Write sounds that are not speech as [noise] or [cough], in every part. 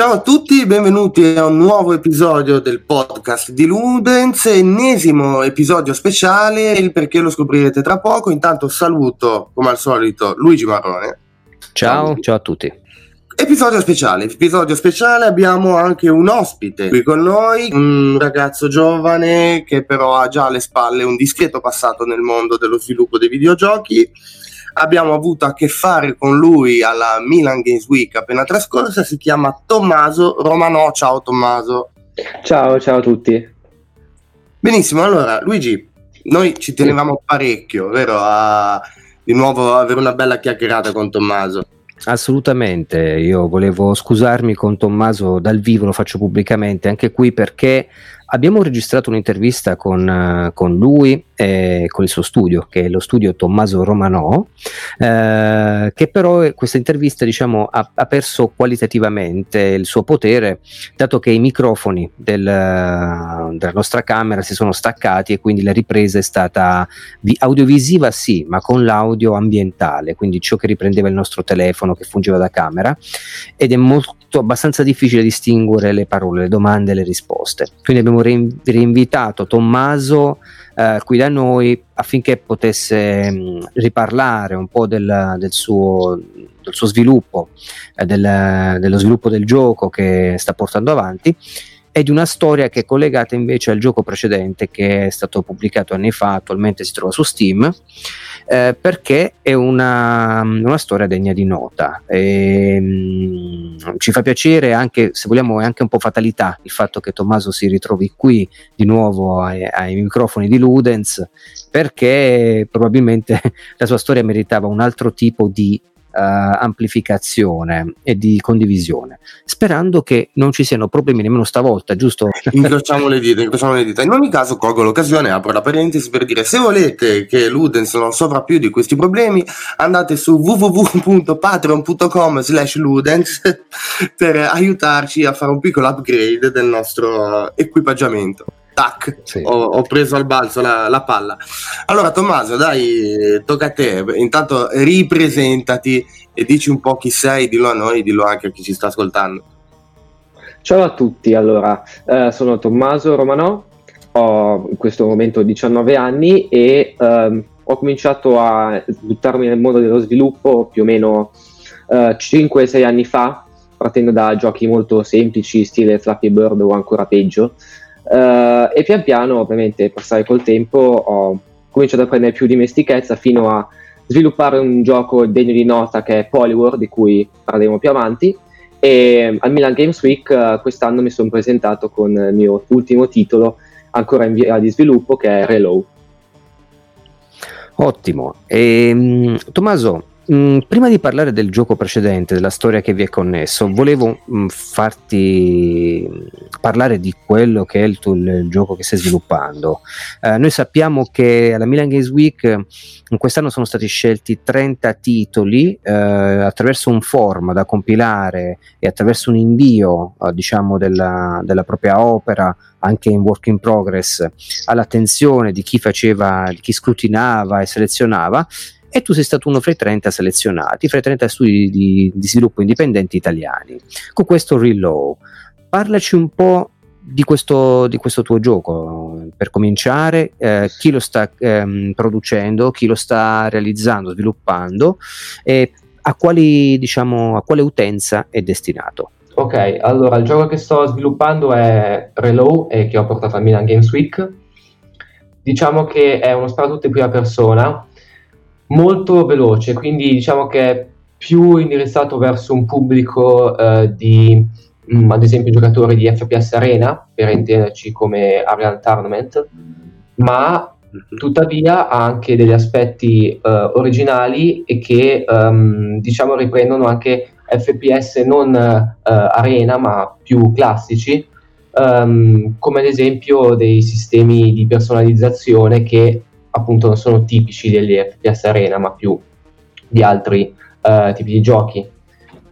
Ciao a tutti, benvenuti a un nuovo episodio del podcast di Ludens, ennesimo episodio speciale, il perché lo scoprirete tra poco. Intanto saluto, come al solito, Luigi Marrone. Ciao, ciao a tutti. Episodio speciale, episodio speciale, abbiamo anche un ospite qui con noi, un ragazzo giovane che però ha già alle spalle un discreto passato nel mondo dello sviluppo dei videogiochi abbiamo avuto a che fare con lui alla Milan Games Week appena trascorsa, si chiama Tommaso Romano. Ciao Tommaso. Ciao, ciao a tutti. Benissimo, allora Luigi, noi ci tenevamo parecchio, vero, a di nuovo avere una bella chiacchierata con Tommaso. Assolutamente, io volevo scusarmi con Tommaso dal vivo, lo faccio pubblicamente anche qui perché abbiamo registrato un'intervista con, uh, con lui e con il suo studio, che è lo studio Tommaso Romanò, eh, che però questa intervista diciamo, ha, ha, perso qualitativamente il suo potere, dato che i microfoni del, della nostra camera si sono staccati e quindi la ripresa è stata vi- audiovisiva sì, ma con l'audio ambientale, quindi ciò che riprendeva il nostro telefono che fungeva da camera, ed è molto abbastanza difficile distinguere le parole, le domande e le risposte. Quindi abbiamo rinvitato Tommaso eh, qui da noi affinché potesse mh, riparlare un po' del, del, suo, del suo, sviluppo, eh, del, dello sviluppo del gioco che sta portando avanti e di una storia che è collegata invece al gioco precedente che è stato pubblicato anni fa, attualmente si trova su Steam, eh, perché è una, una, storia degna di nota. E, mh, ci fa piacere anche, se vogliamo, è anche un po' fatalità il fatto che Tommaso si ritrovi qui di nuovo ai, ai microfoni di Ludens, perché probabilmente [laughs] la sua storia meritava un altro tipo di amplificazione e di condivisione, sperando che non ci siano problemi nemmeno stavolta, giusto? [laughs] Incrociamo le dita, incrociamo le dita. In ogni caso colgo l'occasione, apro la parentesi per dire se volete che Ludens non sopra più di questi problemi, andate su www.patreon.com slash Ludens [laughs] per aiutarci a fare un piccolo upgrade del nostro equipaggiamento tac, sì. ho, ho, preso al balzo la, la, palla. Allora Tommaso, dai, tocca a te, intanto ripresentati e dici un po' chi sei, dillo a noi, dillo anche a chi ci sta ascoltando. Ciao a tutti, allora, eh, sono Tommaso Romanò, ho in questo momento 19 anni e ehm, ho cominciato a buttarmi nel mondo dello sviluppo più o meno eh, 5-6 anni fa, partendo da giochi molto semplici, stile Flappy Bird o ancora peggio, Uh, e pian piano, ovviamente, passare col tempo, ho cominciato a prendere più dimestichezza fino a sviluppare un gioco degno di nota che è Poliwar, di cui parleremo più avanti. E al Milan Games Week uh, quest'anno mi sono presentato con il mio ultimo titolo, ancora in via di sviluppo, che è Reload. Ottimo. E, um, Tommaso, Mm, prima di parlare del gioco precedente, della storia che vi è connesso, volevo mh, mm, farti parlare di quello che è il, tuo, il gioco che stai sviluppando. Uh, noi sappiamo che alla Milan Games Week in quest'anno sono stati scelti 30 titoli uh, attraverso un form da compilare e attraverso un invio, uh, diciamo, della, della propria opera anche in work in progress all'attenzione di chi faceva, di chi scrutinava e selezionava e tu sei stato uno fra i 30 selezionati, fra i 30 studi di, di sviluppo indipendenti italiani, con questo Relow. Parlaci un po' di questo, di questo tuo gioco, per cominciare, eh, chi lo sta ehm, producendo, chi lo sta realizzando, sviluppando e a, quali, diciamo, a quale utenza è destinato. Ok, allora il gioco che sto sviluppando è Relow e che ho portato a Milan Games Week. Diciamo che è uno sparatutto in prima persona molto veloce, quindi diciamo che è più indirizzato verso un pubblico eh, di, mh, mm, ad esempio, giocatori di FPS Arena, per intenderci come Arial Tournament, ma mhm. tuttavia ha anche degli aspetti uh, originali e che um, diciamo riprendono anche FPS non uh, arena ma più classici um, come ad esempio dei sistemi di personalizzazione che appunto non sono tipici degli FPS Arena, ma più di altri uh, tipi di giochi.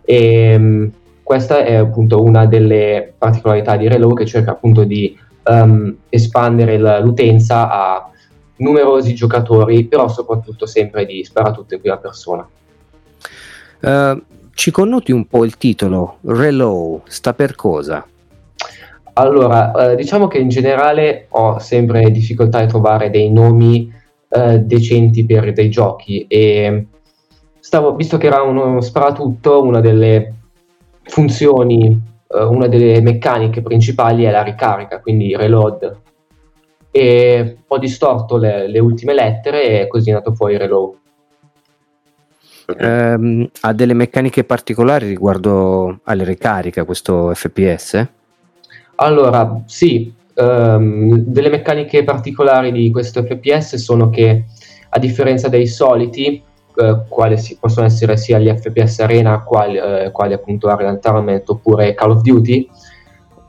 E um, questa è appunto una delle particolarità di Reload che cerca appunto di um, espandere l- l'utenza a numerosi giocatori, però soprattutto sempre di sparatutto in prima persona. Uh, ci connoti un po' il titolo, Relow, sta per cosa? Allora, eh, diciamo che in generale ho sempre difficoltà a trovare dei nomi eh, decenti per dei giochi e stavo, visto che era uno sparatutto, una delle funzioni, eh, una delle meccaniche principali è la ricarica, quindi reload. E ho distorto le, le ultime lettere e così è nato fuori reload. Um, ha delle meccaniche particolari riguardo alle ricariche questo FPS? Allora, sì, um, delle meccaniche particolari di questo FPS sono che, a differenza dei soliti, eh, quali si, possono essere sia gli FPS Arena, quali, eh, quali appunto Arena Tournament oppure Call of Duty,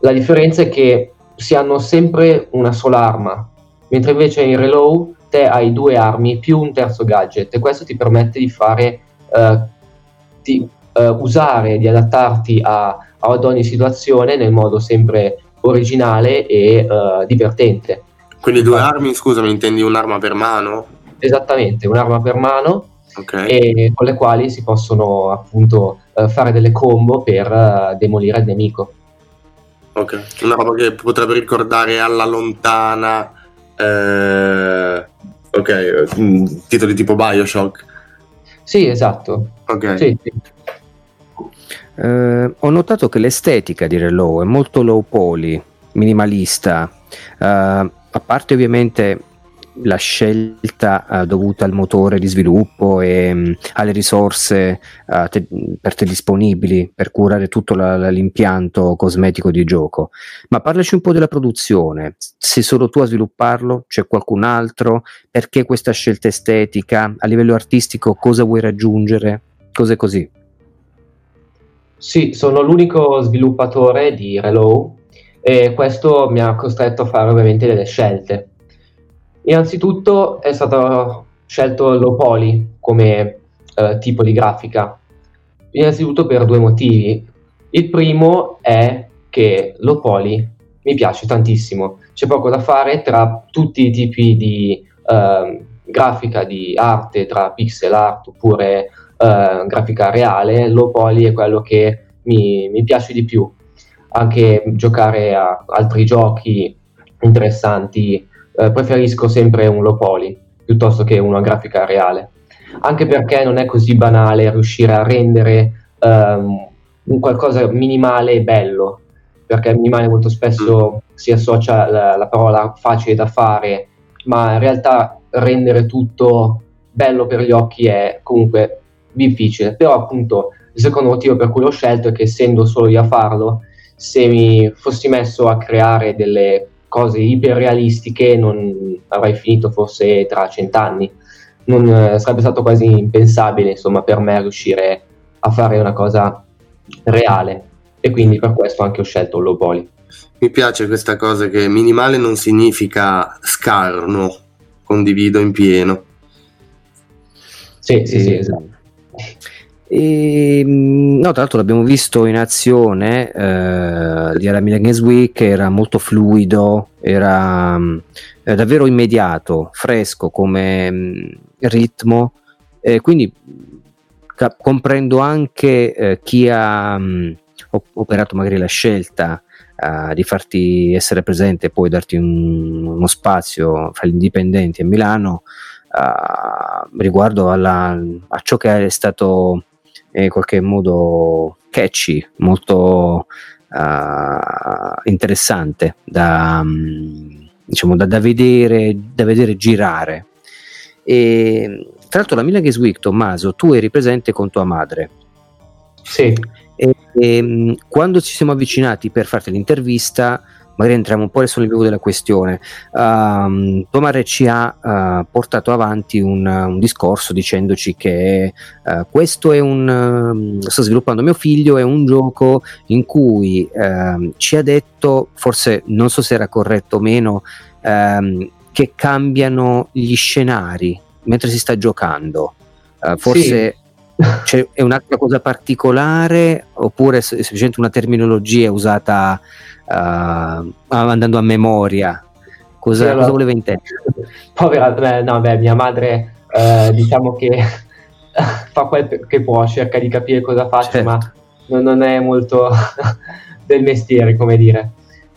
la differenza è che si hanno sempre una sola arma, mentre invece in Reload te hai due armi più un terzo gadget e questo ti permette di fare, eh, eh, usare, di adattarti a, ad ogni situazione nel modo sempre originale e uh, divertente. Quindi due armi, scusami, intendi un'arma per mano? Esattamente, un'arma per mano okay. e con le quali si possono appunto uh, fare delle combo per uh, demolire il nemico. Ok, una roba che potrebbe ricordare alla lontana, eh, ok, mm, titoli tipo Bioshock. Sì, esatto. Ok. Sì, sì. Eh, ho notato che l'estetica di Relow è molto low poly, minimalista, eh, a parte ovviamente la scelta uh, dovuta al motore di sviluppo e um, alle risorse uh, te- per te disponibili per curare tutto la- la- l'impianto cosmetico di gioco. Ma parlaci un po' della produzione. Sei solo tu a svilupparlo? C'è qualcun altro? Perché questa scelta estetica? A livello artistico cosa vuoi raggiungere? Cose così. Sì, sono l'unico sviluppatore di Relow e questo mi ha costretto a fare ovviamente delle scelte. Innanzitutto è stato scelto low poly come eh, tipo di grafica, innanzitutto per due motivi. Il primo è che low poly mi piace tantissimo, c'è poco da fare tra tutti i tipi di eh, grafica, di arte, tra pixel art oppure eh, grafica reale, low poly è quello che mi, mi piace di più. Anche giocare a altri giochi interessanti, eh, preferisco sempre un low poly piuttosto che una grafica reale. Anche perché non è così banale riuscire a rendere um, un qualcosa minimale e bello, perché minimale molto spesso mm. si associa la, la parola facile da fare, ma in realtà rendere tutto bello per gli occhi è comunque difficile, però appunto il secondo motivo per cui l'ho scelto è che essendo solo io a farlo, se mi fossi messo a creare delle cose iperrealistiche non avrei finito forse tra cent'anni. Non, eh, sarebbe stato quasi impensabile insomma per me riuscire a fare una cosa reale e quindi per questo anche ho scelto low poly. Mi piace questa cosa che minimale non significa scarno, condivido in pieno. Sì, sì, sì, esatto. E, ehm, no, tra l'altro l'abbiamo visto in azione eh, di alla Milan Games Week, era molto fluido, era, era davvero immediato, fresco come mh, mm, ritmo, e quindi ca- comprendo anche eh, chi ha mh, mm, operato magari la scelta uh, di farti essere presente e poi darti un, uno spazio fra gli indipendenti a Milano uh, riguardo alla, a ciò che è stato in qualche modo catchy, molto uh, interessante da, um, diciamo, da, da, vedere, da vedere girare. E, tra l'altro la Milan Games Week, Tommaso, tu eri presente con tua madre. Sì. E, e, quando ci siamo avvicinati per farti l'intervista, magari entriamo un po' nel vivo della questione. Um, Tomare ci ha uh, portato avanti un, un, discorso dicendoci che uh, questo è un, uh, sto sviluppando mio figlio, è un gioco in cui uh, ci ha detto, forse non so se era corretto o meno, um, che cambiano gli scenari mentre si sta giocando. Uh, forse sì. C'è, è un'altra cosa particolare oppure è semplicemente una terminologia usata uh, andando a memoria. Cosa, sì, allora, cosa voleva intendere? Povera, beh, no, beh, mia madre, eh, [laughs] diciamo che [laughs] fa quel che può, cerca di capire cosa faccio, Certo. ma non, non è molto [laughs] del mestiere, come dire.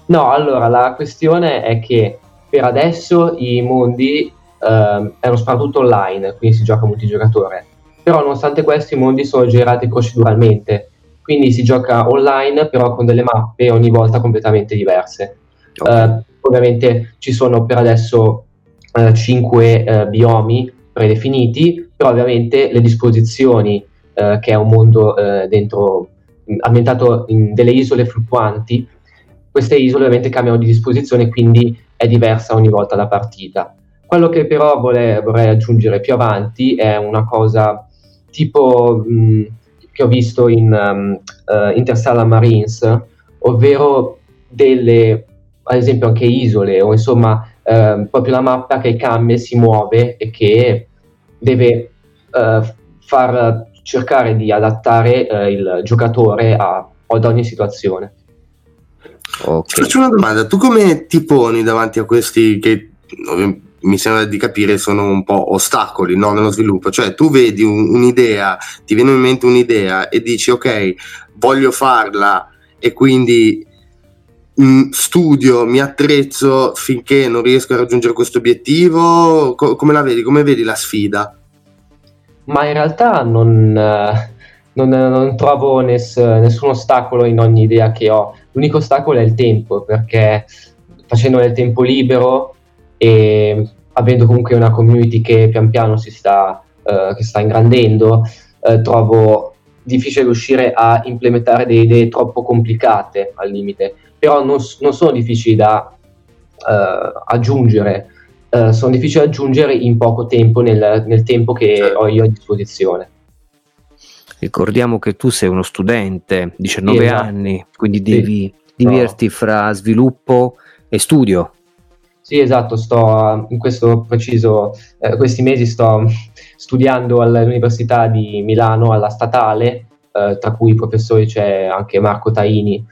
No, allora la questione è che per adesso i mondi è uno sparatutto online, quindi si gioca multigiocatore. Però nonostante questo i mondi sono generati proceduralmente, quindi si gioca online però con delle mappe ogni volta completamente diverse. Ok. Eh, ovviamente ci sono per adesso 5 biomi predefiniti, però ovviamente le disposizioni, eh, che è un mondo eh, dentro mh, ambientato in delle isole fluttuanti, queste isole ovviamente cambiano di disposizione, quindi è diversa ogni volta la partita. Quello che però vole- vorrei aggiungere più avanti è una cosa tipo mh, che ho visto in um, uh, Interstellar Marines, ovvero delle, ad esempio anche isole o insomma eh, proprio la mappa che cambia, si muove e che deve eh, far cercare di adattare eh, il giocatore a, ad ogni situazione. Ok. Faccio una domanda, tu come ti poni davanti a questi che mi sembra di capire sono un po' ostacoli no, nello sviluppo? Cioè tu vedi un- un'idea, ti viene in mente un'idea e dici ok, voglio farla e quindi mh, studio, mi attrezzo finché non riesco a raggiungere questo obiettivo? Co- come la vedi? Come vedi la sfida? Ma in realtà non, eh, non- non trovo ness- nessun ostacolo in ogni idea che ho. L'unico ostacolo è il tempo, perché facendo nel tempo libero e avendo comunque una community che pian piano si sta, eh, che sta ingrandendo, eh, trovo difficile riuscire a implementare delle idee troppo complicate al limite. Però non, non sono difficili da eh, aggiungere, eh, sono difficili da aggiungere in poco tempo, nel, nel tempo che Certo. ho io a disposizione. Ricordiamo che tu sei uno studente, 19 Esatto. anni, quindi Sì. devi dividerti fra sviluppo e studio. Sì, esatto, sto in questo preciso, eh, questi mesi sto [laughs] studiando all'Università di Milano, alla statale, eh, tra cui professori c'è anche Marco Taini.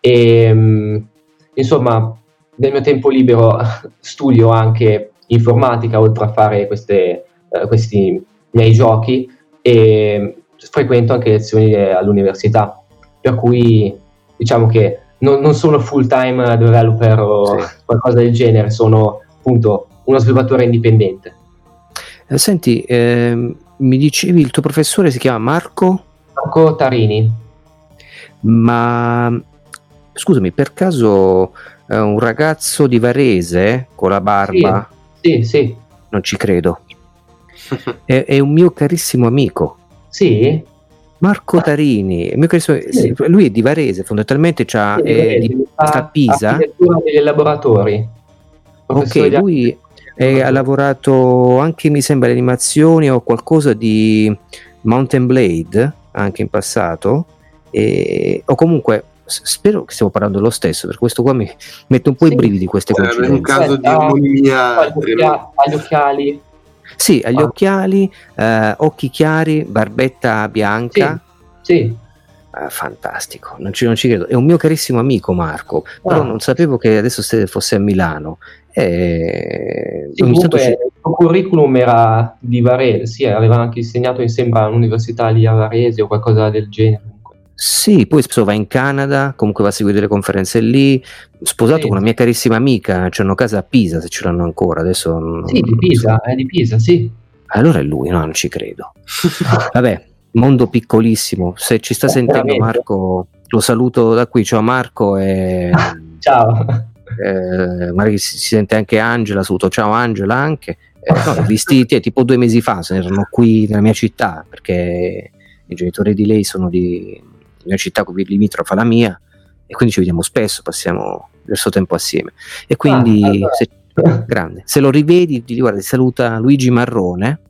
E, mh, insomma, nel mio tempo libero [laughs] studio anche informatica, oltre a fare queste, eh, questi miei giochi, e frequento anche lezioni eh, all'università. Per cui diciamo che non, non sono full time developer o Sì. qualcosa del genere, sono appunto uno sviluppatore indipendente. Eh, senti, ehm, mi dicevi il tuo professore si chiama Marco, Marco Tarini, ma scusami, per caso è un ragazzo di Varese con la barba? sì, sì, Non ci credo. [laughs] È, è un mio carissimo amico. sì, Marco Tarini, mio carissimo- Sì. lui è di Varese, fondamentalmente c'ha, sì, è di- sì, sta fa a Pisa. degli laboratori. Ok, di lui eh, ha lavorato anche, mi sembra, le animazioni o qualcosa di Mountain Blade anche in passato. E, o comunque, spero che stiamo parlando dello stesso, per questo qua mi mette un po' i brividi queste Sarebbe un coincidenze. caso di Aspetta, omonimia ha gli tremenda. occhia- ha gli occhiali. Sì, ha gli Ah. occhiali, eh, occhi chiari, barbetta bianca. Sì, Eh, fantastico, non ci, non ci credo. È un mio carissimo amico Marco, però Ah. non sapevo che adesso se- fosse a Milano. E sì, comunque ci- il suo curriculum era di Varese, sì, aveva anche insegnato, mi sembra, all'università lì a Varese o qualcosa del genere. Sì, poi spesso va in Canada, comunque va a seguire delle conferenze lì, sposato Sì. con una mia carissima amica, c'hanno casa a Pisa se ce l'hanno ancora, adesso non- Sì, di Pisa, è di Pisa, sì. Allora è lui, no, non ci credo. [laughs] Vabbè, mondo piccolissimo, se ci sta Eh, sentendo veramente. Marco, lo saluto da qui, ciao Marco e [laughs] Ciao. eh, magari si, sente anche Angela, saluto ciao Angela anche. Eh, no, visti eh, tipo due mesi fa, se erano qui nella mia città, perché i genitori di lei sono di una città qui limitrofa alla mia e quindi ci vediamo spesso, passiamo diverso tempo assieme. E quindi Ah, allora. se, [laughs] grande, se lo rivedi, ti guarda, ti saluta Luigi Marrone.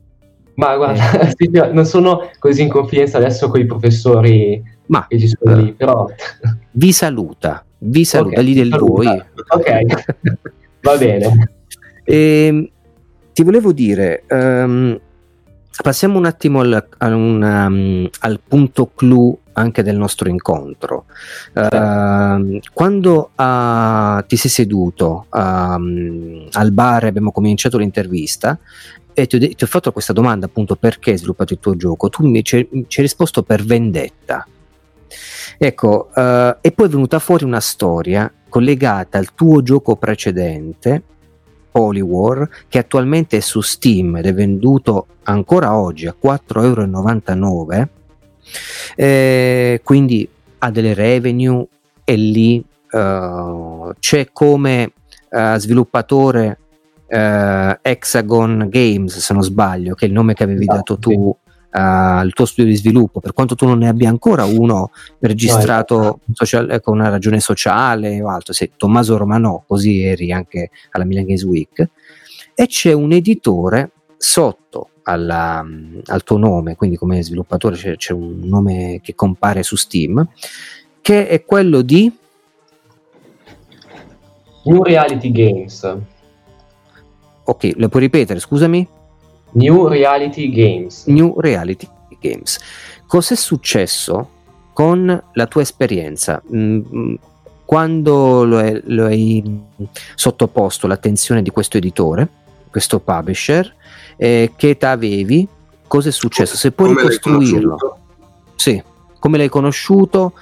Ma guarda, [laughs] sì, non sono così in confidenza adesso con i professori Ma che ci sono eh, lì, però... vi saluta, vi saluta, Ok, lì del voi. Ok, [laughs] va bene. Ehm, ti volevo dire, ehm, passiamo un attimo al, a un, um, al punto clou anche del nostro incontro. Ehm, quando ah, ti sei seduto um, al bar e abbiamo cominciato l'intervista, e ti ho, ti ho, fatto questa domanda appunto perché hai sviluppato il tuo gioco, tu mi ci hai risposto per vendetta. Ecco, uh, e poi è venuta fuori una storia collegata al tuo gioco precedente, Poliwar, che attualmente è su Steam ed è venduto ancora oggi a 4,99 euro. Eh, quindi ha delle revenue e lì uh, c'è come uh, sviluppatore uh, Hexagon Games, se non sbaglio, che è il nome che avevi esatto, dato tu al tuo studio di sviluppo, per quanto tu non ne abbia ancora uno registrato no, social, con ecco, una ragione sociale o altro, sei Tommaso Romano, così eri anche alla Milan Games Week, e c'è un editore sotto alla, al tuo nome, quindi come sviluppatore c'è, c'è, un nome che compare su Steam, che è quello di New Reality Games. Ok, lo puoi ripetere, scusami? New Reality Games. New Reality Games. Cos'è successo con la tua esperienza? Mm, quando lo hai, lo hai sottoposto all'attenzione di questo editore, questo publisher, eh, che età avevi? Cosa è successo? Se puoi come ricostruirlo. Sì, come l'hai conosciuto?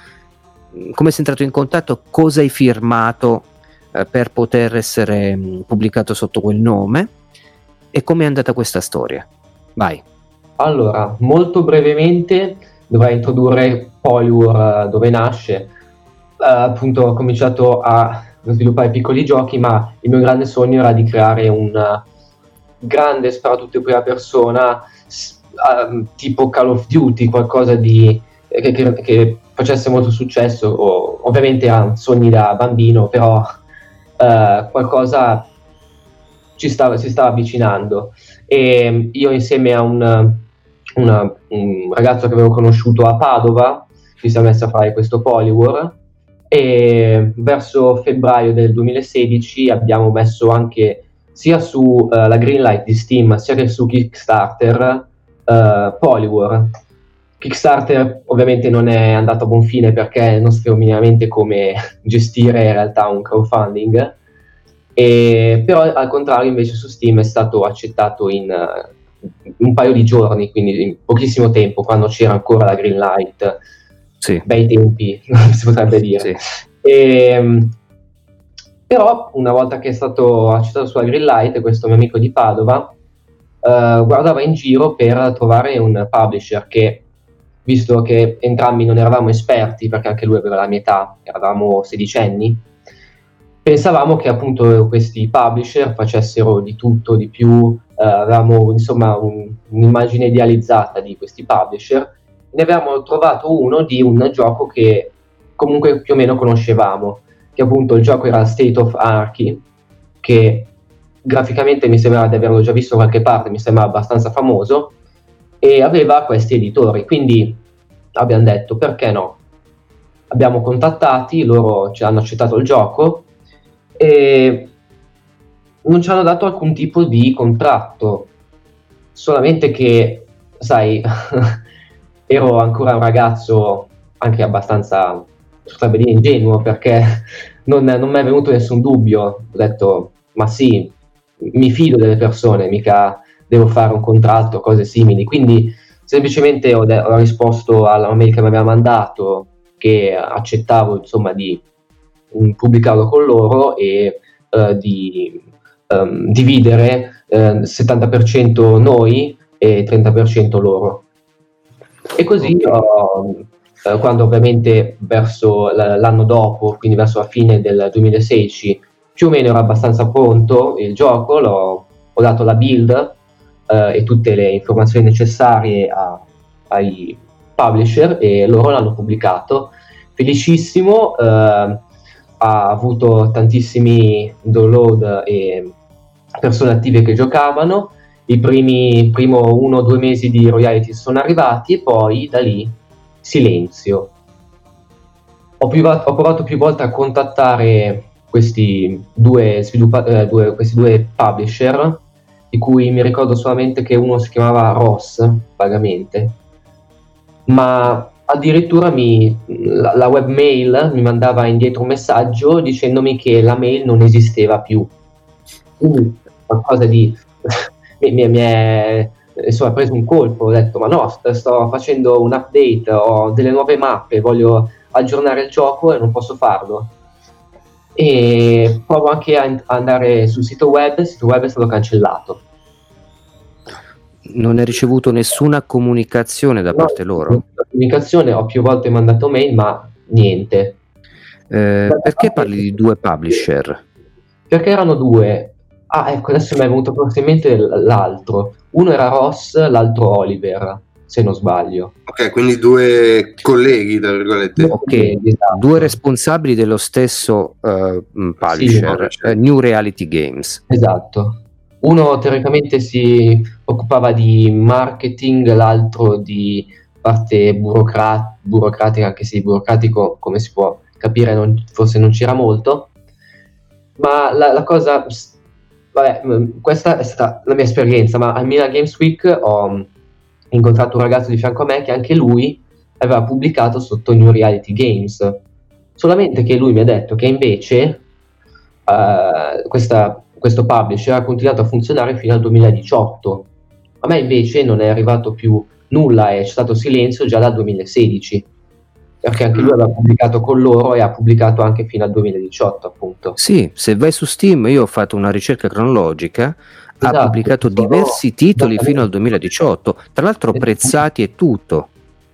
Come sei entrato in contatto? Cosa hai firmato eh, per poter essere mh, mm, pubblicato sotto quel nome? E è andata questa storia? Vai. Allora, molto brevemente dovrei introdurre Poliwar eh, dove nasce. Uh, appunto ho cominciato a sviluppare piccoli giochi, ma il mio grande sogno era di creare un grande sparatutto in prima persona, uh, tipo Call of Duty, qualcosa di, che, che, che, facesse molto successo. O, ovviamente ha sogni da bambino, però uh, qualcosa ci stava, si stava avvicinando. E io insieme a un, una, un ragazzo che avevo conosciuto a Padova, ci siamo messi a fare questo Poliwar e verso febbraio del 2016 abbiamo messo anche sia sulla uh, Greenlight di Steam sia che su Kickstarter uh, Poliwar. Kickstarter ovviamente non è andato a buon fine perché non sapevo minimamente come [laughs] gestire in realtà un crowdfunding, e, però al contrario invece su Steam è stato accettato in uh, un paio di giorni, quindi in pochissimo tempo, quando c'era ancora la Greenlight, sì. bei tempi [laughs] si potrebbe dire. Sì. E, ehm, però una volta che è stato accettato sulla Greenlight, questo mio amico di Padova uh, guardava in giro per trovare un publisher che, visto che entrambi non eravamo esperti, perché anche lui aveva la mia età, eravamo sedicenni, pensavamo che appunto questi publisher facessero di tutto, di più, uh, avevamo insomma un, un'immagine idealizzata di questi publisher, ne avevamo trovato uno di un gioco che comunque più o meno conoscevamo che appunto il gioco era State of Anarchy, che graficamente mi sembrava di averlo già visto da qualche parte, mi sembra abbastanza famoso, e aveva questi editori, quindi abbiamo detto perché no? Abbiamo contattati, loro ci hanno accettato il gioco e non ci hanno dato alcun tipo di contratto, solamente che, sai, [laughs] ero ancora un ragazzo anche abbastanza potrebbe dire ingenuo perché [laughs] non, non mi è venuto nessun dubbio. Ho detto, ma sì, mi fido delle persone, mica devo fare un contratto, cose simili. Quindi semplicemente ho, de- ho risposto alla mail che mi aveva mandato che accettavo insomma di pubblicarlo con loro e uh, di um, dividere eh, 70% noi e 30% loro. E così ho, eh, quando ovviamente verso l'anno dopo, quindi verso la fine del 2016, più o meno era abbastanza pronto il gioco, ho dato la build eh, e tutte le informazioni necessarie a, ai publisher e loro l'hanno pubblicato. Felicissimo, eh, ha avuto tantissimi download e persone attive che giocavano. I primi primo uno o due mesi di royalty sono arrivati e poi da lì silenzio. Ho, privato, ho provato più volte a contattare questi due, sviluppa- eh, due, questi due publisher, di cui mi ricordo solamente che uno si chiamava Ross, vagamente, ma addirittura mi, la, la webmail mi mandava indietro un messaggio dicendomi che la mail non esisteva più. Quindi qualcosa di [laughs] mi, mi, mi è insomma, preso un colpo, ho detto ma no, sto, facendo un update, ho delle nuove mappe, voglio aggiornare il gioco e non posso farlo. E provo anche a andare sul sito web, il sito web è stato cancellato. Non hai ricevuto nessuna comunicazione da no, parte loro? Comunicazione ho più volte mandato mail, ma niente. Eh, perché parli di due publisher? Perché erano due. Ah, ecco, adesso mi è venuto proprio in mente l'altro. Uno era Ross, l'altro Oliver, se non sbaglio. Ok, quindi due colleghi, tra virgolette. Ok, esatto. due responsabili dello stesso uh, publisher, sì, uh, New Reality Games. Esatto. Uno teoricamente si occupava di marketing, l'altro di parte burocrat- burocratica, anche se burocratico, come si può capire, non, forse non c'era molto. Ma la, la cosa vabbè, questa è stata la mia esperienza, ma al Milan Games Week ho mm, incontrato un ragazzo di fianco a me che anche lui aveva pubblicato sotto New Reality Games. Solamente che lui mi ha detto che invece uh, questa, questo publisher ha continuato a funzionare fino al 2018. A me invece non è arrivato più nulla e c'è stato silenzio già dal 2016 perché anche lui aveva pubblicato con loro e ha pubblicato anche fino al 2018 appunto. Sì, se vai su Steam io ho fatto una ricerca cronologica, esatto, ha pubblicato diversi titoli fino al 2018, tra l'altro esatto. prezzati e tutto.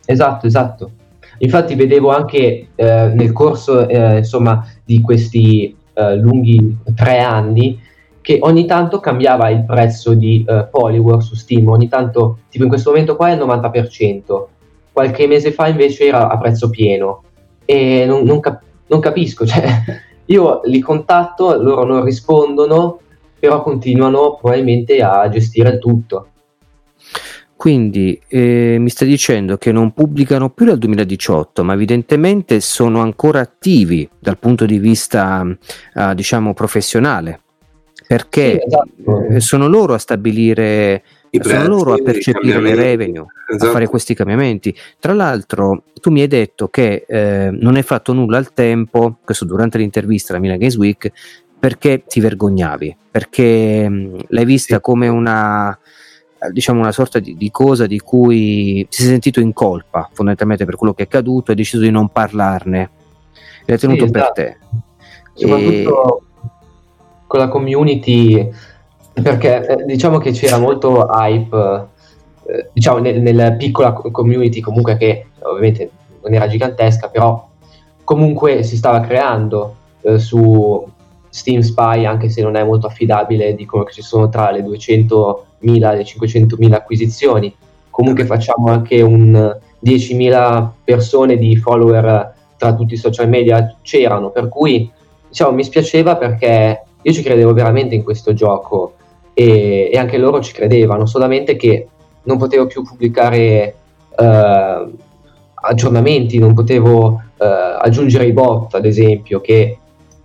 Esatto, esatto. Infatti vedevo anche eh, nel corso eh, insomma, di questi eh, lunghi tre anni che ogni tanto cambiava il prezzo di eh, Poliwar su Steam, ogni tanto, tipo in questo momento qua è il 90%, qualche mese fa invece era a prezzo pieno. E non, non, cap- non capisco, [laughs] cioè, io li contatto, loro non rispondono, però continuano probabilmente a gestire tutto. Quindi eh, mi stai dicendo che non pubblicano più dal 2018, ma evidentemente sono ancora attivi dal punto di vista, eh, diciamo, professionale, perché sì, esatto. Eh, sono loro a stabilire i sono loro a percepire le revenue, esatto. a fare questi cambiamenti. Tra l'altro, tu mi hai detto che eh, non hai fatto nulla al tempo, questo durante l'intervista alla Milan Games Week, perché ti vergognavi, perché mh, mm, l'hai vista sì. come una diciamo una sorta di, di, cosa di cui si è sentito in colpa fondamentalmente per quello che è accaduto e hai deciso di non parlarne l'hai tenuto sì, esatto. per te soprattutto e... con la community perché eh, diciamo che c'era molto hype, eh, diciamo nel, nella piccola community comunque che ovviamente non era gigantesca, però comunque si stava creando eh, su Steam Spy, anche se non è molto affidabile, dicono che ci sono tra le 200.000 e le 500.000 acquisizioni. Comunque facciamo anche un 10.000 persone di follower tra tutti i social media c'erano, per cui diciamo mi spiaceva perché io ci credevo veramente in questo gioco e, e, anche loro ci credevano, solamente che non potevo più pubblicare eh, aggiornamenti, non potevo eh, aggiungere i bot, ad esempio, che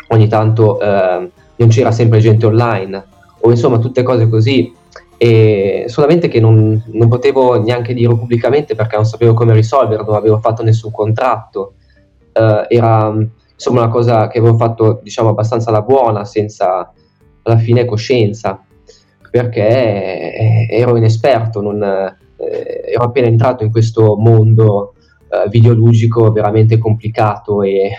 ogni tanto eh, non c'era sempre gente online, o insomma tutte cose così. E solamente che non, non potevo neanche dirlo pubblicamente perché non sapevo come risolverlo, non avevo fatto nessun contratto. Uh, era insomma una cosa che avevo fatto diciamo abbastanza alla buona senza alla fine coscienza perché eh, ero inesperto, non, eh, ero appena entrato in questo mondo eh, videolugico veramente complicato e...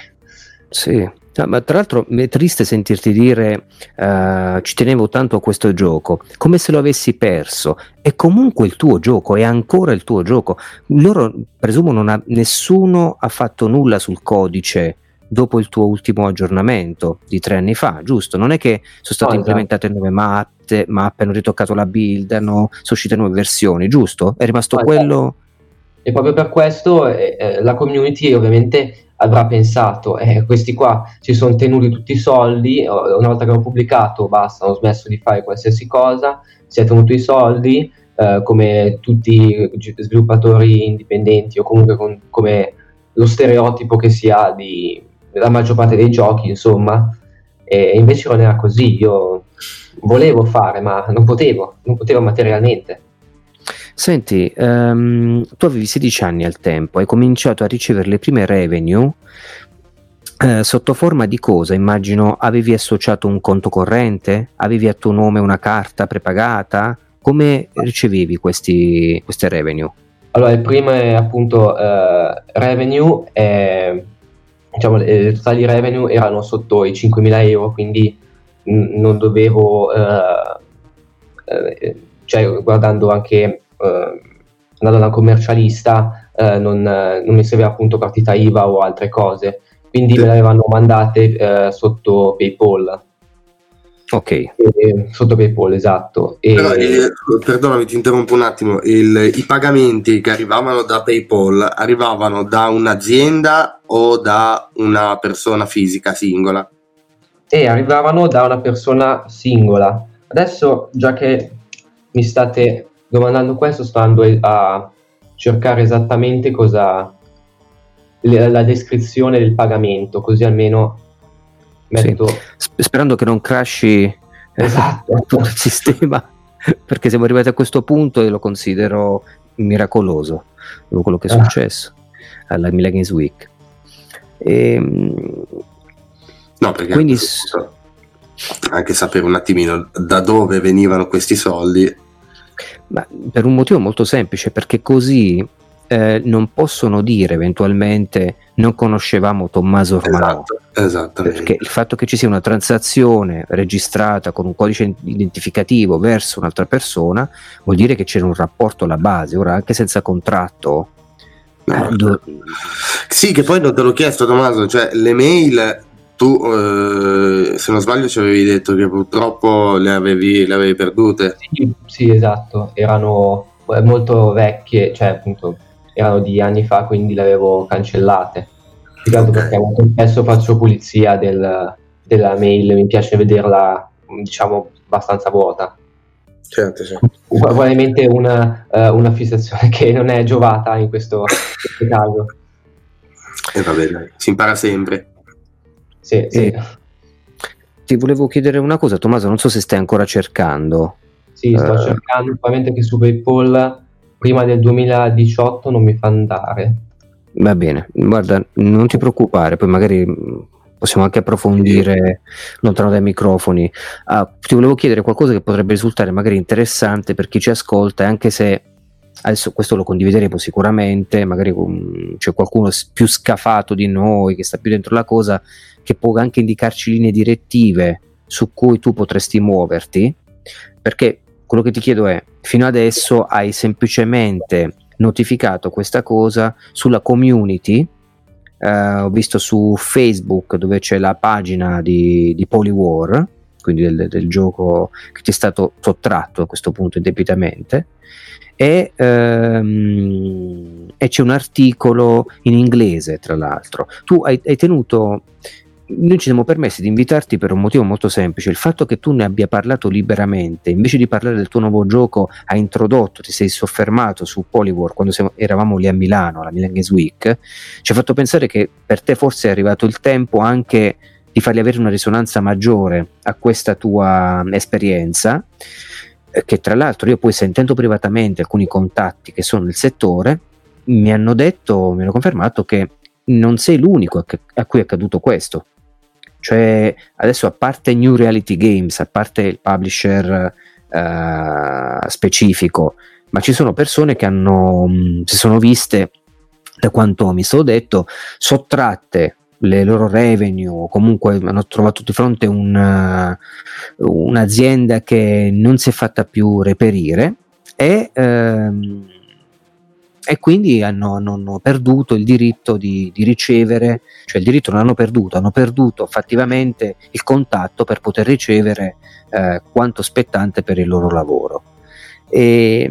Sì, ma tra l'altro è triste sentirti dire uh, ci tenevo tanto a questo gioco, come se lo avessi perso. È comunque il tuo gioco, è ancora il tuo gioco. Loro, presumo, ha, nessuno ha fatto nulla sul codice dopo il tuo ultimo aggiornamento di tre anni fa, giusto? Non è che sono state oh, implementate nuove mappe, mappe, hanno ritoccato la build, hanno, sono uscite nuove versioni, giusto? È rimasto oh, quello... E proprio per questo eh, eh, la community ovviamente avrà pensato, eh, questi qua si sono tenuti tutti i soldi, una volta che hanno pubblicato basta, hanno smesso di fare qualsiasi cosa, si è tenuto i soldi, eh, come tutti i sviluppatori indipendenti o comunque con, come lo stereotipo che si ha di la maggior parte dei giochi, insomma, e invece non era così, io volevo fare, ma non potevo, non potevo materialmente. Senti, um, tu avevi 16 anni al tempo, hai cominciato a ricevere le prime revenue eh, sotto forma di cosa? Immagino avevi associato un conto corrente? Avevi a tuo nome una carta prepagata? come ricevevi questi, queste revenue? Allora, il primo è appunto eh, revenue, è, diciamo, i totali revenue erano sotto i 5.000 euro, quindi n- non dovevo, eh, eh, cioè guardando anche, eh, andando da commercialista, eh, non, non, mi serviva appunto partita IVA o altre cose, quindi sì. me le avevano mandate eh, sotto PayPal. Ok. E, sotto PayPal, esatto. E... Però, eh, perdonami, ti interrompo un attimo. Il, I pagamenti che arrivavano da PayPal arrivavano da un'azienda o da una persona fisica singola? E arrivavano da una persona singola. Adesso, già che mi state domandando questo, sto andando a cercare esattamente cosa la descrizione del pagamento, così almeno Metto... Sì. Sperando che non crashi eh, esatto. [laughs] tutto il sistema, perché siamo arrivati a questo punto e lo considero miracoloso, quello che è ah. successo ah. alla Milan Games Week. E, ehm, no, perché quindi anche sapere un attimino da dove venivano questi soldi. Ma per un motivo molto semplice, perché così eh, non possono dire eventualmente non conoscevamo Tommaso Romano. Esatto, perché il fatto che ci sia una transazione registrata con un codice identificativo verso un'altra persona vuol dire che c'era un rapporto alla base, ora anche senza contratto. No, eh, do... Sì, che poi non te l'ho chiesto Tommaso, cioè le mail tu eh, se non sbaglio ci avevi detto che purtroppo le avevi, le avevi perdute. Sì, sì, esatto, erano eh, molto vecchie, cioè appunto erano di anni fa, quindi le avevo cancellate. Più okay. perché molto spesso faccio pulizia del, della mail, mi piace vederla, diciamo, abbastanza vuota. Certo, sì. Probabilmente una, uh, una fissazione [laughs] che non è giovata in questo, in questo caso. E eh, va bene, si impara sempre. Sì, sì. Ti volevo chiedere una cosa, Tommaso, non so se stai ancora cercando. Sì, sto uh, cercando, probabilmente che su PayPal prima del 2018 non mi fa andare. Va bene, guarda, non ti preoccupare, poi magari possiamo anche approfondire lontano dai microfoni. Ah, ti volevo chiedere qualcosa che potrebbe risultare magari interessante per chi ci ascolta, anche se adesso questo lo condivideremo sicuramente, magari c'è qualcuno più scafato di noi che sta più dentro la cosa, che può anche indicarci linee direttive su cui tu potresti muoverti, perché quello che ti chiedo è, fino adesso hai semplicemente notificato questa cosa sulla community, eh, ho visto su Facebook dove c'è la pagina di, di Poliwar, quindi del, del, gioco che ti è stato sottratto a questo punto indebitamente, e, ehm, e c'è un articolo in inglese tra l'altro. Tu hai, hai tenuto noi ci siamo permessi di invitarti per un motivo molto semplice, il fatto che tu ne abbia parlato liberamente, invece di parlare del tuo nuovo gioco, hai introdotto, ti sei soffermato su Polywar quando siamo, eravamo lì a Milano, alla Milan Games Week, ci ha fatto pensare che per te forse è arrivato il tempo anche di fargli avere una risonanza maggiore a questa tua esperienza, eh, che tra l'altro io poi sentendo privatamente alcuni contatti che sono nel settore, mi hanno detto, mi hanno confermato che non sei l'unico a cui è accaduto questo cioè, adesso a parte New Reality Games, a parte il publisher uh, specifico, ma ci sono persone che hanno, mh, si sono viste, da quanto mi sono detto, sottratte le loro revenue comunque hanno trovato di fronte un, un'azienda che non si è fatta più reperire e ehm, e quindi hanno, hanno, perduto il diritto di, di, ricevere, cioè il diritto non hanno perduto, hanno perduto fattivamente il contatto per poter ricevere eh, quanto spettante per il loro lavoro. E,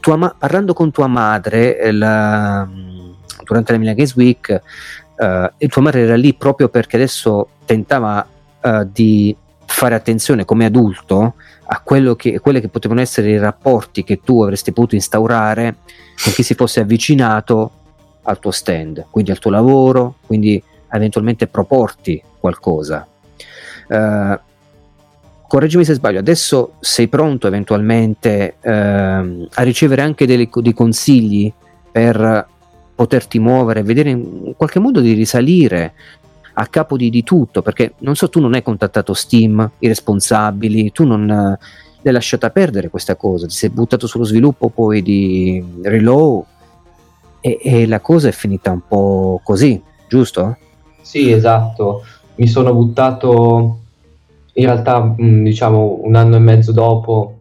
tua, parlando con tua madre eh, la, durante la Milan Games Week, eh, tua madre era lì proprio perché adesso tentava eh, di fare attenzione come adulto a che, quelli che potevano essere i rapporti che tu avresti potuto instaurare con chi si fosse avvicinato al tuo stand, quindi al tuo lavoro, quindi eventualmente proporti qualcosa. Uh, correggimi se sbaglio, adesso sei pronto eventualmente uh, a ricevere anche dei, dei consigli per poterti muovere, vedere in qualche modo di risalire a capo di, di, tutto, perché non so, tu non hai contattato Steam, i responsabili, tu non, l'hai lasciata perdere questa cosa, ti sei buttato sullo sviluppo poi di Reload e, e la cosa è finita un po' così, giusto? Sì, esatto. Mi sono buttato in realtà, diciamo, un anno e mezzo dopo.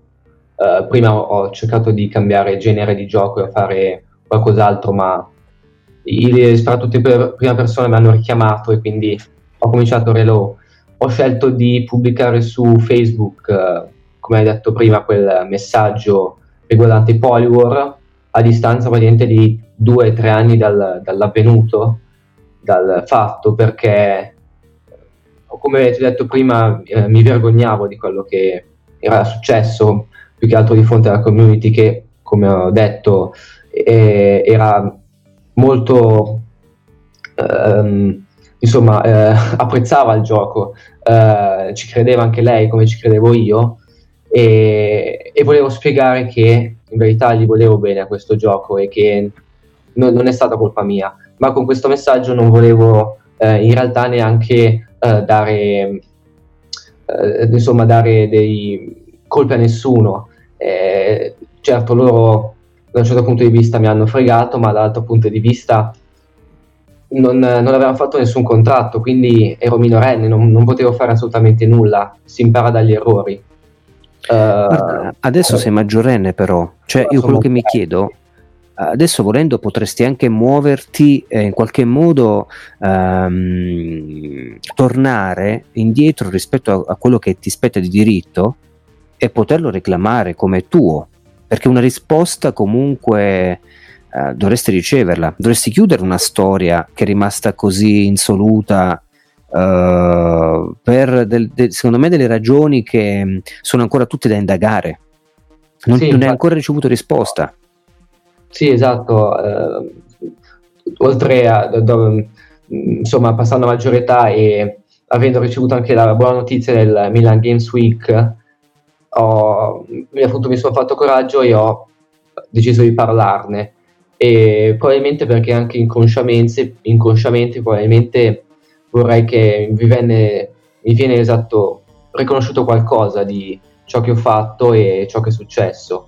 Uh, prima ho cercato di cambiare genere di gioco e fare qualcos'altro, ma i, soprattutto in prima persona mi hanno richiamato e quindi ho cominciato Reload. Ho scelto di pubblicare su Facebook, uh, come hai detto prima, quel messaggio riguardante Poliwar a distanza praticamente di due o tre anni dal, dall'avvenuto, dal fatto, perché come ti ho detto prima eh, mi vergognavo di quello che era successo, più che altro di fronte alla community che, come ho detto, eh, era molto... Ehm, insomma, eh, [laughs] apprezzava il gioco, eh, ci credeva anche lei come ci credevo io. E, e volevo spiegare che in verità gli volevo bene a questo gioco e che non, non è stata colpa mia, ma con questo messaggio non volevo eh, in realtà neanche eh, dare, eh, insomma, dare dei colpi a nessuno. Eh, certo, loro da un certo punto di vista mi hanno fregato, ma dall'altro punto di vista non, non avevamo fatto nessun contratto, quindi ero minorenne, non, non potevo fare assolutamente nulla, si impara dagli errori. Uh, adesso sei maggiorenne però, cioè io quello che mi chiedo, adesso volendo potresti anche muoverti e in qualche modo um, tornare indietro rispetto a, a, quello che ti spetta di diritto e poterlo reclamare come tuo, perché una risposta comunque uh, dovresti riceverla, dovresti chiudere una storia che è rimasta così insoluta uh, per del, de, secondo me delle ragioni che sono ancora tutte da indagare. Non, sì, non hai ancora ricevuto risposta. Sì, esatto. Uh, oltre a mm, insomma, passando a maggiore età e avendo ricevuto anche la buona notizia del Milan Games Week, ho, appunto, mi sono fatto coraggio e ho deciso di parlarne. E probabilmente perché anche inconsciamente, inconsciamente probabilmente vorrei che mi, venne, mi viene esatto riconosciuto qualcosa di ciò che ho fatto e ciò che è successo.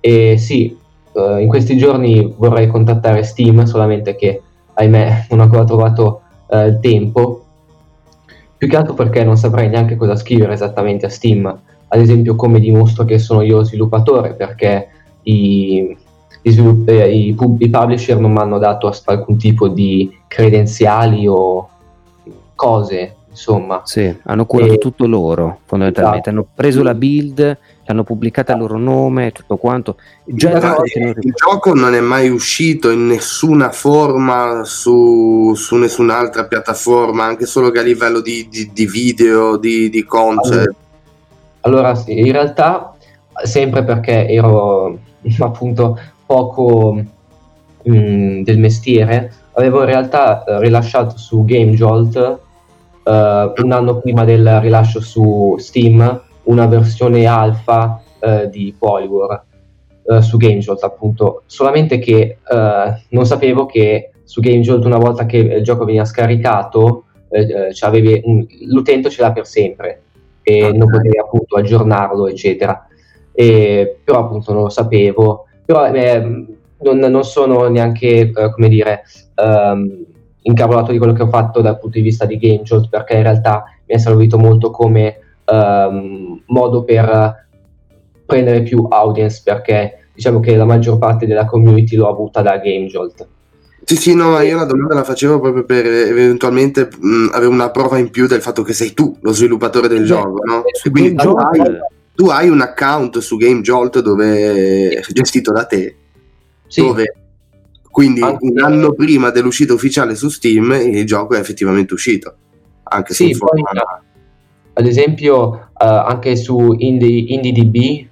E sì, uh, in questi giorni vorrei contattare Steam, solamente che ahimè [laughs] non ho ancora trovato uh, il tempo. Più che altro perché non saprei neanche cosa scrivere esattamente a Steam, ad esempio come dimostro che sono io sviluppatore, perché i, i, svilupp- eh, i, pub- i publisher non mi hanno dato alcun tipo di credenziali o cose, insomma. Sì, hanno curato e... tutto loro, fondamentalmente. Esatto. Hanno preso la build, l'hanno pubblicata a loro nome, tutto quanto. Già il, il gioco non è mai uscito in nessuna forma su, su nessun'altra piattaforma, anche solo che a livello di, di, di video, di, di concept. Allora, sì, in realtà, sempre perché ero [laughs] appunto poco mh, mm, del mestiere, avevo in realtà eh, rilasciato su GameJolt uh, un anno prima del rilascio su Steam una versione alfa uh, di Polywar uh, su GameJolt appunto, solamente che non sapevo che su GameJolt una volta che il gioco veniva scaricato l'utente ce l'ha per sempre e non potevi appunto aggiornarlo eccetera. E, però appunto non lo sapevo. Però eh, non, non, sono neanche come dire um, incavolato di quello che ho fatto dal punto di vista di Game Jolt perché in realtà mi è servito molto come um, modo per prendere più audience perché diciamo che la maggior parte della community lo ha avuta da Game Jolt. Sì, sì, no, io la domanda la facevo proprio per eventualmente mh, avere una prova in più del fatto che sei tu lo sviluppatore del sì, gioco, no? Quindi tu hai, tu hai, un account su Game Jolt dove gestito da te, sì. dove quindi anche un anno prima dell'uscita ufficiale su Steam il gioco è effettivamente uscito. Anche sì, se poi, ad esempio uh, anche su Indie, IndieDB,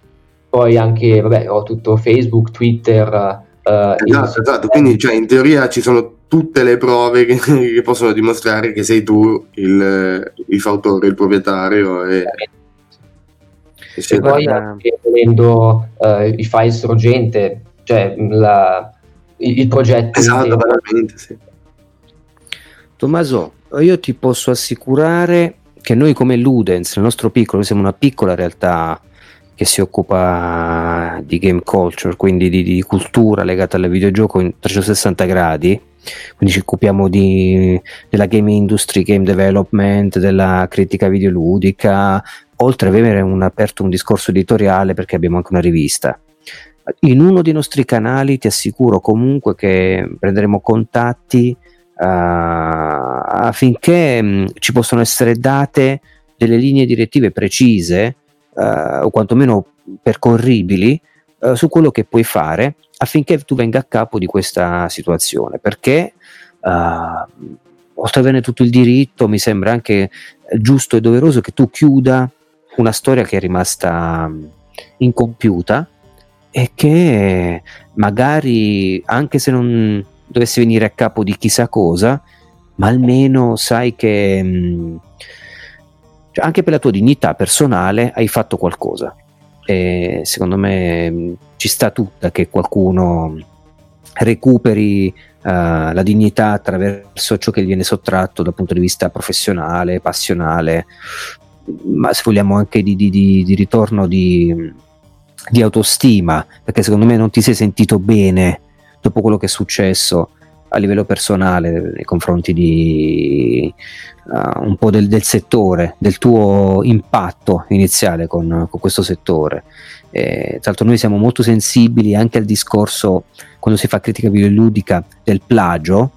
poi anche, vabbè, ho tutto Facebook, Twitter. Uh, esatto, esatto. quindi cioè, in teoria ci sono tutte le prove che, [laughs] che possono dimostrare che sei tu il, il fautore, il proprietario. E, e, e poi anche volendo uh, i file sorgente, cioè la, il, il progetto. Esatto, veramente, sì. Tommaso, io ti posso assicurare che noi come Ludens, il nostro piccolo, siamo una piccola realtà che si occupa di game culture, quindi di, di cultura legata al videogioco in 360 gradi. Quindi ci occupiamo di, della game industry, game development, della critica videoludica, oltre ad avere un, aperto un discorso editoriale perché abbiamo anche una rivista. In uno dei nostri canali ti assicuro comunque che prenderemo contatti uh, affinché mh, ci possano essere date delle linee direttive precise o quantomeno percorribili uh, su quello che puoi fare affinché tu venga a capo di questa situazione. Perché oltre ad avere tutto il diritto mi sembra anche giusto e doveroso che tu chiuda una storia che è rimasta incompiuta e che magari anche se non dovesse venire a capo di chissà cosa, ma almeno sai che mh, cioè anche per la tua dignità personale hai fatto qualcosa. E secondo me mh, ci sta tutta che qualcuno recuperi uh, la dignità attraverso ciò che gli viene sottratto dal punto di vista professionale, passionale, ma se vogliamo anche di, di, di, di ritorno di autostima, perché secondo me non ti sei sentito bene dopo quello che è successo a livello personale nei confronti di uh, un po' del, del, settore, del tuo impatto iniziale con, con questo settore. E, tra l'altro noi siamo molto sensibili anche al discorso, quando si fa critica videoludica, del plagio,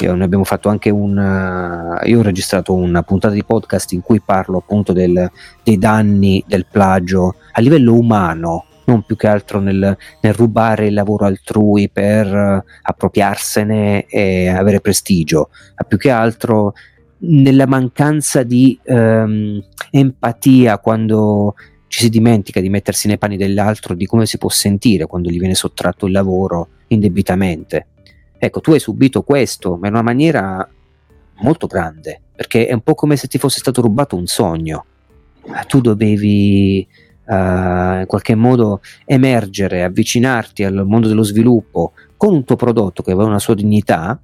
noi abbiamo fatto anche un uh, io ho registrato una puntata di podcast in cui parlo appunto del, dei danni del plagio a livello umano non più che altro nel, nel rubare il lavoro altrui per uh, appropriarsene e avere prestigio ma più che altro nella mancanza di um, empatia quando ci si dimentica di mettersi nei panni dell'altro di come si può sentire quando gli viene sottratto il lavoro indebitamente Ecco, tu hai subito questo, ma in una maniera molto grande, perché è un po' come se ti fosse stato rubato un sogno. Tu dovevi uh, in qualche modo emergere, avvicinarti al mondo dello sviluppo con un tuo prodotto che aveva una sua dignità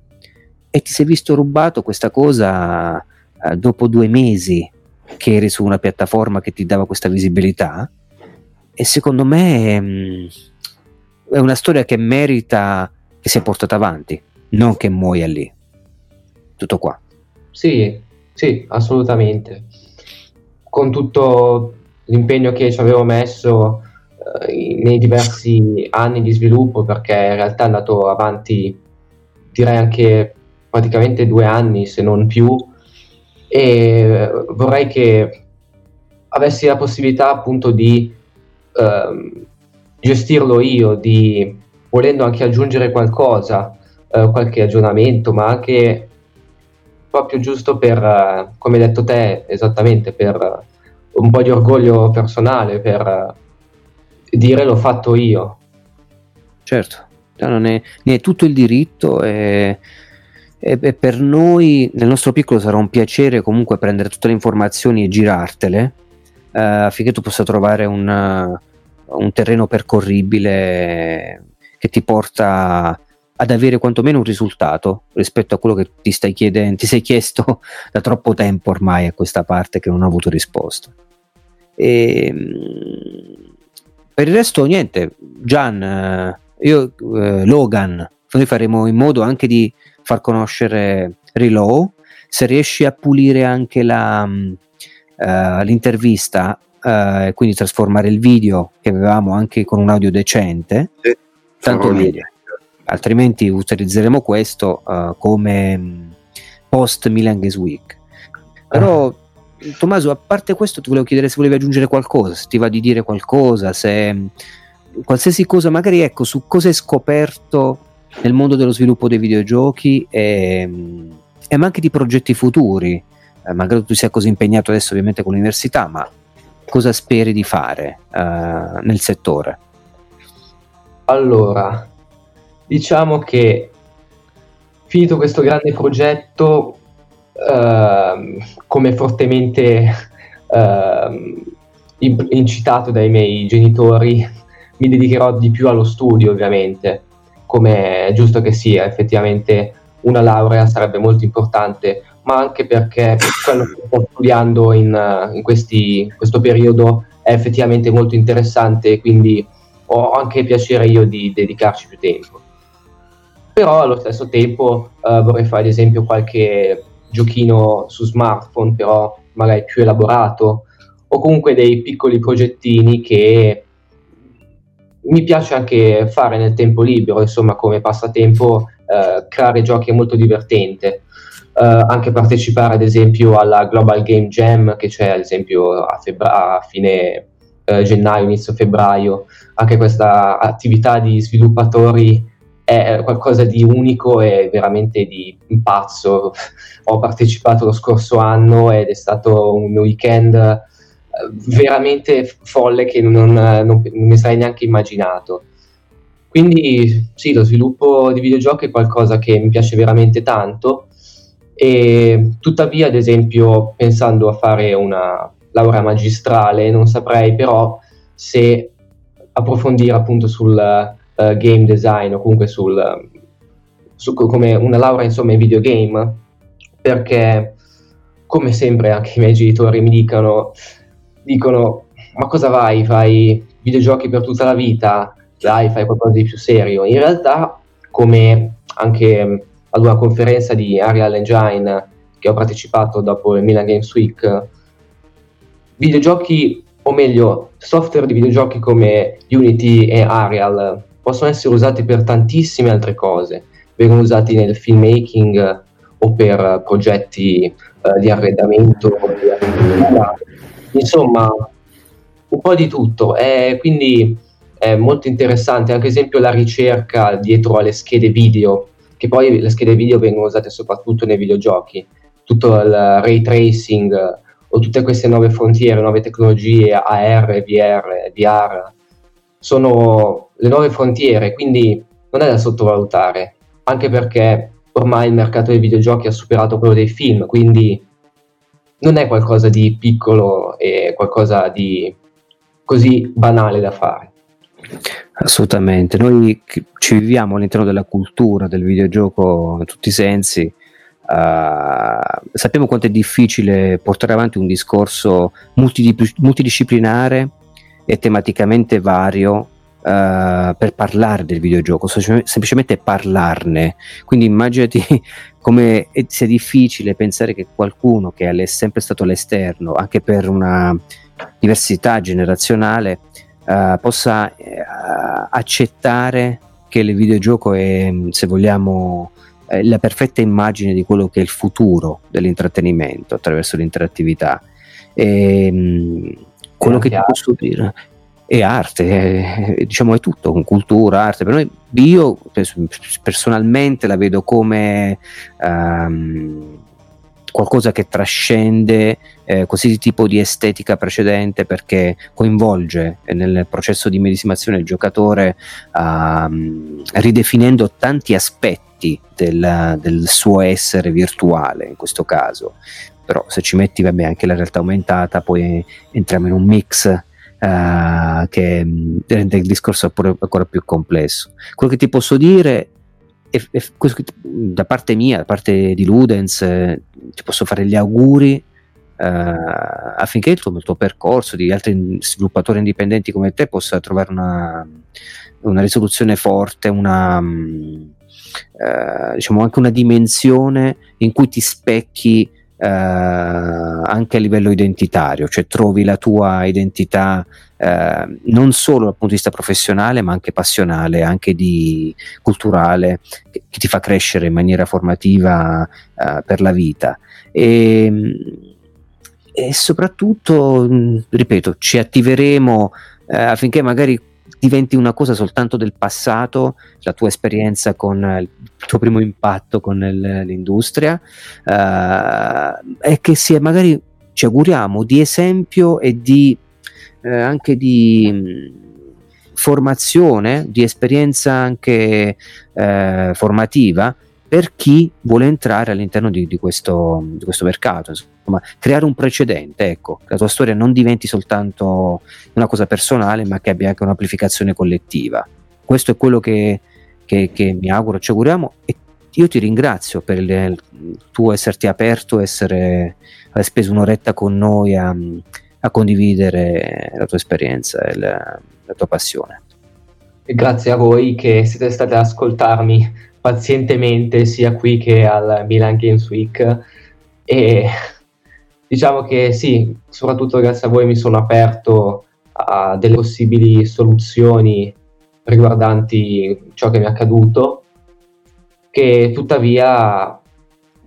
e ti sei visto rubato questa cosa uh, dopo due mesi che eri su una piattaforma che ti dava questa visibilità e secondo me mh, mm, è una storia che merita che sia portata avanti, non che muoia lì. Tutto qua. Sì, sì, assolutamente. Con tutto l'impegno che ci avevo messo eh, nei diversi anni di sviluppo, perché in realtà è andato avanti, direi anche praticamente due anni, se non più, e vorrei che avessi la possibilità appunto di eh, gestirlo io, di volendo anche aggiungere qualcosa, eh, qualche aggiornamento, ma anche proprio giusto per, eh, come hai detto te, esattamente per un po' di orgoglio personale, per dire l'ho fatto io. Certo, ne, ne è tutto il diritto e, e, e, per noi nel nostro piccolo sarà un piacere comunque prendere tutte le informazioni e girartele eh, affinché tu possa trovare un, un terreno percorribile che ti porta ad avere quantomeno un risultato rispetto a quello che ti stai chiedendo, ti sei chiesto [laughs] da troppo tempo ormai a questa parte che non ha avuto risposta. E, ehm, per il resto, niente, Gian, eh, io, eh, Logan, noi faremo in modo anche di far conoscere Relow. Se riesci a pulire anche la, uh, l'intervista, uh, quindi trasformare il video che avevamo anche con un audio decente. Sì tanto meglio. Altrimenti utilizzeremo questo uh, come mm, post Milan Games Week. Però, ah. Tommaso, a parte questo, ti volevo chiedere se volevi aggiungere qualcosa, se ti va di dire qualcosa, se mm, qualsiasi cosa, magari ecco, su cosa hai scoperto nel mondo dello sviluppo dei videogiochi e, mm, e anche di progetti futuri. Eh, magari tu sia così impegnato adesso ovviamente con l'università, ma cosa speri di fare uh, nel settore? Allora, diciamo che finito questo grande progetto, ehm, come fortemente ehm, incitato dai miei genitori, mi dedicherò di più allo studio, ovviamente, come è giusto che sia, effettivamente una laurea sarebbe molto importante, ma anche perché quello che sto studiando in, in questi, questo periodo è effettivamente molto interessante, quindi ho anche piacere io di dedicarci più tempo. Però allo stesso tempo uh, vorrei fare ad esempio qualche giochino su smartphone, però magari più elaborato, o comunque dei piccoli progettini che mi piace anche fare nel tempo libero, insomma, come passatempo, eh, creare giochi è molto divertente. Eh, anche partecipare, ad esempio, alla Global Game Jam che c'è, ad esempio, a, febbra- a fine eh, gennaio, inizio febbraio. Anche questa attività di sviluppatori è qualcosa di unico e veramente di pazzo. Ho partecipato lo scorso anno ed è stato un weekend eh, veramente folle che non, non, non mi sarei neanche immaginato. Quindi sì, lo sviluppo di videogiochi è qualcosa che mi piace veramente tanto e tuttavia, ad esempio, pensando a fare una laurea magistrale, non saprei però se approfondire appunto sul uh, game design o comunque sul, su, come una laurea insomma in videogame perché come sempre anche i miei genitori mi dicono, dicono ma cosa vai, fai videogiochi per tutta la vita, dai fai qualcosa di più serio. In realtà come anche ad una conferenza di Arial Engine che ho partecipato dopo il Milan Games Week, videogiochi, o meglio, software di videogiochi come Unity e Arial possono essere usati per tantissime altre cose, vengono usati nel filmmaking o per progetti eh, di arredamento, insomma un po' di tutto, e quindi è molto interessante anche esempio la ricerca dietro alle schede video, che poi le schede video vengono usate soprattutto nei videogiochi, tutto il ray tracing o tutte queste nuove frontiere, nuove tecnologie AR, VR, VR, sono le nuove frontiere, quindi non è da sottovalutare, anche perché ormai il mercato dei videogiochi ha superato quello dei film, quindi non è qualcosa di piccolo e qualcosa di così banale da fare. Assolutamente, noi ci viviamo all'interno della cultura del videogioco in tutti i sensi. Uh, sappiamo quanto è difficile portare avanti un discorso multidisciplinare e tematicamente vario Uh, per parlare del videogioco, semplicemente parlarne. Quindi immaginati [laughs] come sia difficile pensare che qualcuno che è sempre stato all'esterno, anche per una diversità generazionale, uh, possa uh, accettare che il videogioco è, se vogliamo, la perfetta immagine di quello che è il futuro dell'intrattenimento attraverso l'interattività. E, ehm, quello che ti posso dire. È arte, è, diciamo è tutto, cultura, arte. Per noi io personalmente la vedo come um, qualcosa che trascende eh, qualsiasi tipo di estetica precedente perché coinvolge nel processo di medesimazione il giocatore um, ridefinendo tanti aspetti del, del suo essere virtuale in questo caso però se ci metti vabbè, anche la realtà aumentata poi entriamo in un mix uh, che rende il discorso ancora più complesso. Quello che ti posso dire è, è, da parte mia, da parte di Ludens eh, ti posso fare gli auguri eh, affinché il tuo, il tuo, percorso di altri sviluppatori indipendenti come te possa trovare una, una risoluzione forte, una, eh, diciamo anche una dimensione in cui ti specchi eh, anche a livello identitario, cioè trovi la tua identità eh, non solo dal punto di vista professionale, ma anche passionale, anche di culturale, che, che ti fa crescere in maniera formativa eh, per la vita. E, e soprattutto, ripeto, ci attiveremo eh, affinché magari diventi una cosa soltanto del passato, la tua esperienza con il tuo primo impatto con il, l'industria, uh, e che sia magari, ci auguriamo, di esempio e di eh, anche di mh, formazione, di esperienza anche eh, formativa per chi vuole entrare all'interno di, di, questo, di questo, mercato, insomma, creare un precedente, ecco, la tua storia non diventi soltanto una cosa personale, ma che abbia anche un'amplificazione collettiva. Questo è quello che, che, che mi auguro, ci auguriamo e io ti ringrazio per il, tuo esserti aperto, essere, aver speso un'oretta con noi a, a condividere la tua esperienza e la, la tua passione. grazie a voi che siete stati ad ascoltarmi pazientemente sia qui che al Milan Games Week. E diciamo che sì, soprattutto grazie a voi mi sono aperto a delle possibili soluzioni riguardanti ciò che mi è accaduto, che tuttavia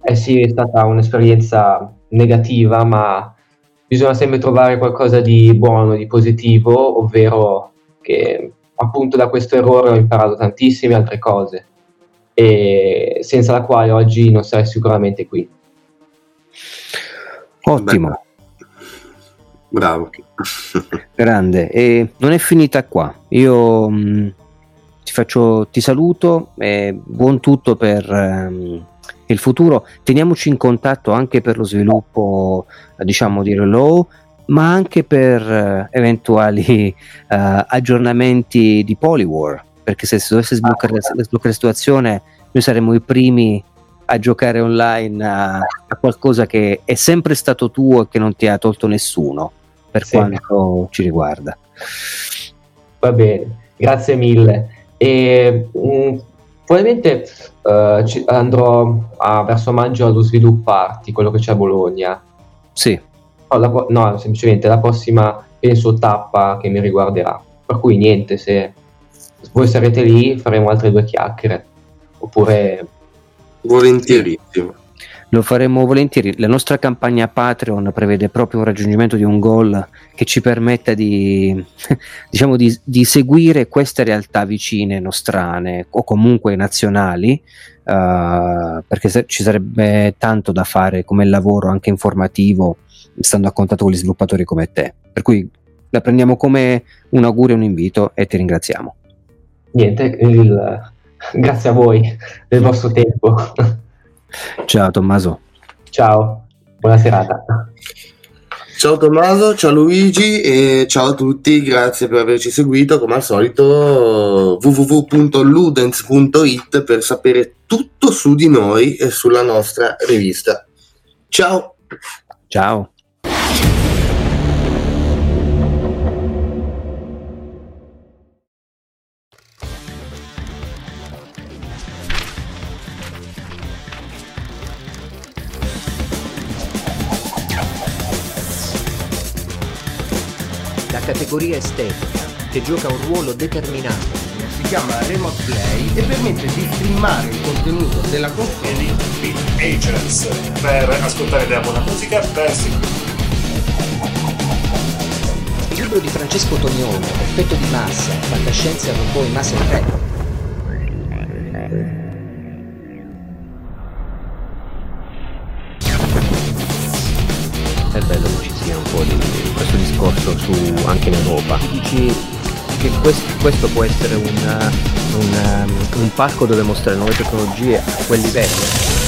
è sì è stata un'esperienza negativa, ma bisogna sempre trovare qualcosa di buono, di positivo, ovvero che appunto da questo errore ho imparato tantissime altre cose e senza la quale oggi non sarei sicuramente qui. Ottimo. Beh. Bravo. [laughs] Grande. E non è finita qua. Io mh, mm, ti faccio, ti saluto e buon tutto per um, il futuro. Teniamoci in contatto anche per lo sviluppo, diciamo, di Relow, ma anche per uh, eventuali uh, [laughs] aggiornamenti di Poliwar. Perché se si dovesse sbloccare, sbloccare la situazione, noi saremo i primi a giocare online a, a, qualcosa che è sempre stato tuo e che non ti ha tolto nessuno per sì. quanto ci riguarda. Va bene, grazie mille. E, mh, mm, probabilmente uh, ci, andrò a, verso maggio allo svilupparti, quello che c'è a Bologna. Sì. No, la, no, semplicemente la prossima, penso, tappa che mi riguarderà. Per cui niente, se voi sarete lì faremo altre due chiacchiere. Oppure... Volentierissimo. Lo faremo volentieri. La nostra campagna Patreon prevede proprio un raggiungimento di un goal che ci permetta di, [laughs] diciamo, di, di seguire queste realtà vicine, nostrane o comunque nazionali, uh, perché se, ci sarebbe tanto da fare come lavoro anche informativo, stando a contatto con gli sviluppatori come te. Per cui la prendiamo come un augurio e un invito e ti ringraziamo. Niente, il, grazie a voi del vostro tempo. Ciao Tommaso. Ciao, buona serata. Ciao Tommaso, ciao Luigi e ciao a tutti, grazie per averci seguito. Come al solito www.ludens.it per sapere tutto su di noi e sulla nostra rivista. Ciao. Ciao. Categoria estetica, che gioca un ruolo determinante. Si chiama Remote Play e permette di streamare il contenuto della console. Beat Agents per ascoltare della buona musica per Il libro di Francesco Tognone, Effetto di massa, fantascienza e robot in Mass Effect. Discorso su, anche in Europa. Dici che questo, questo può essere un, un, um, un parco dove mostrare nuove tecnologie a quel livello?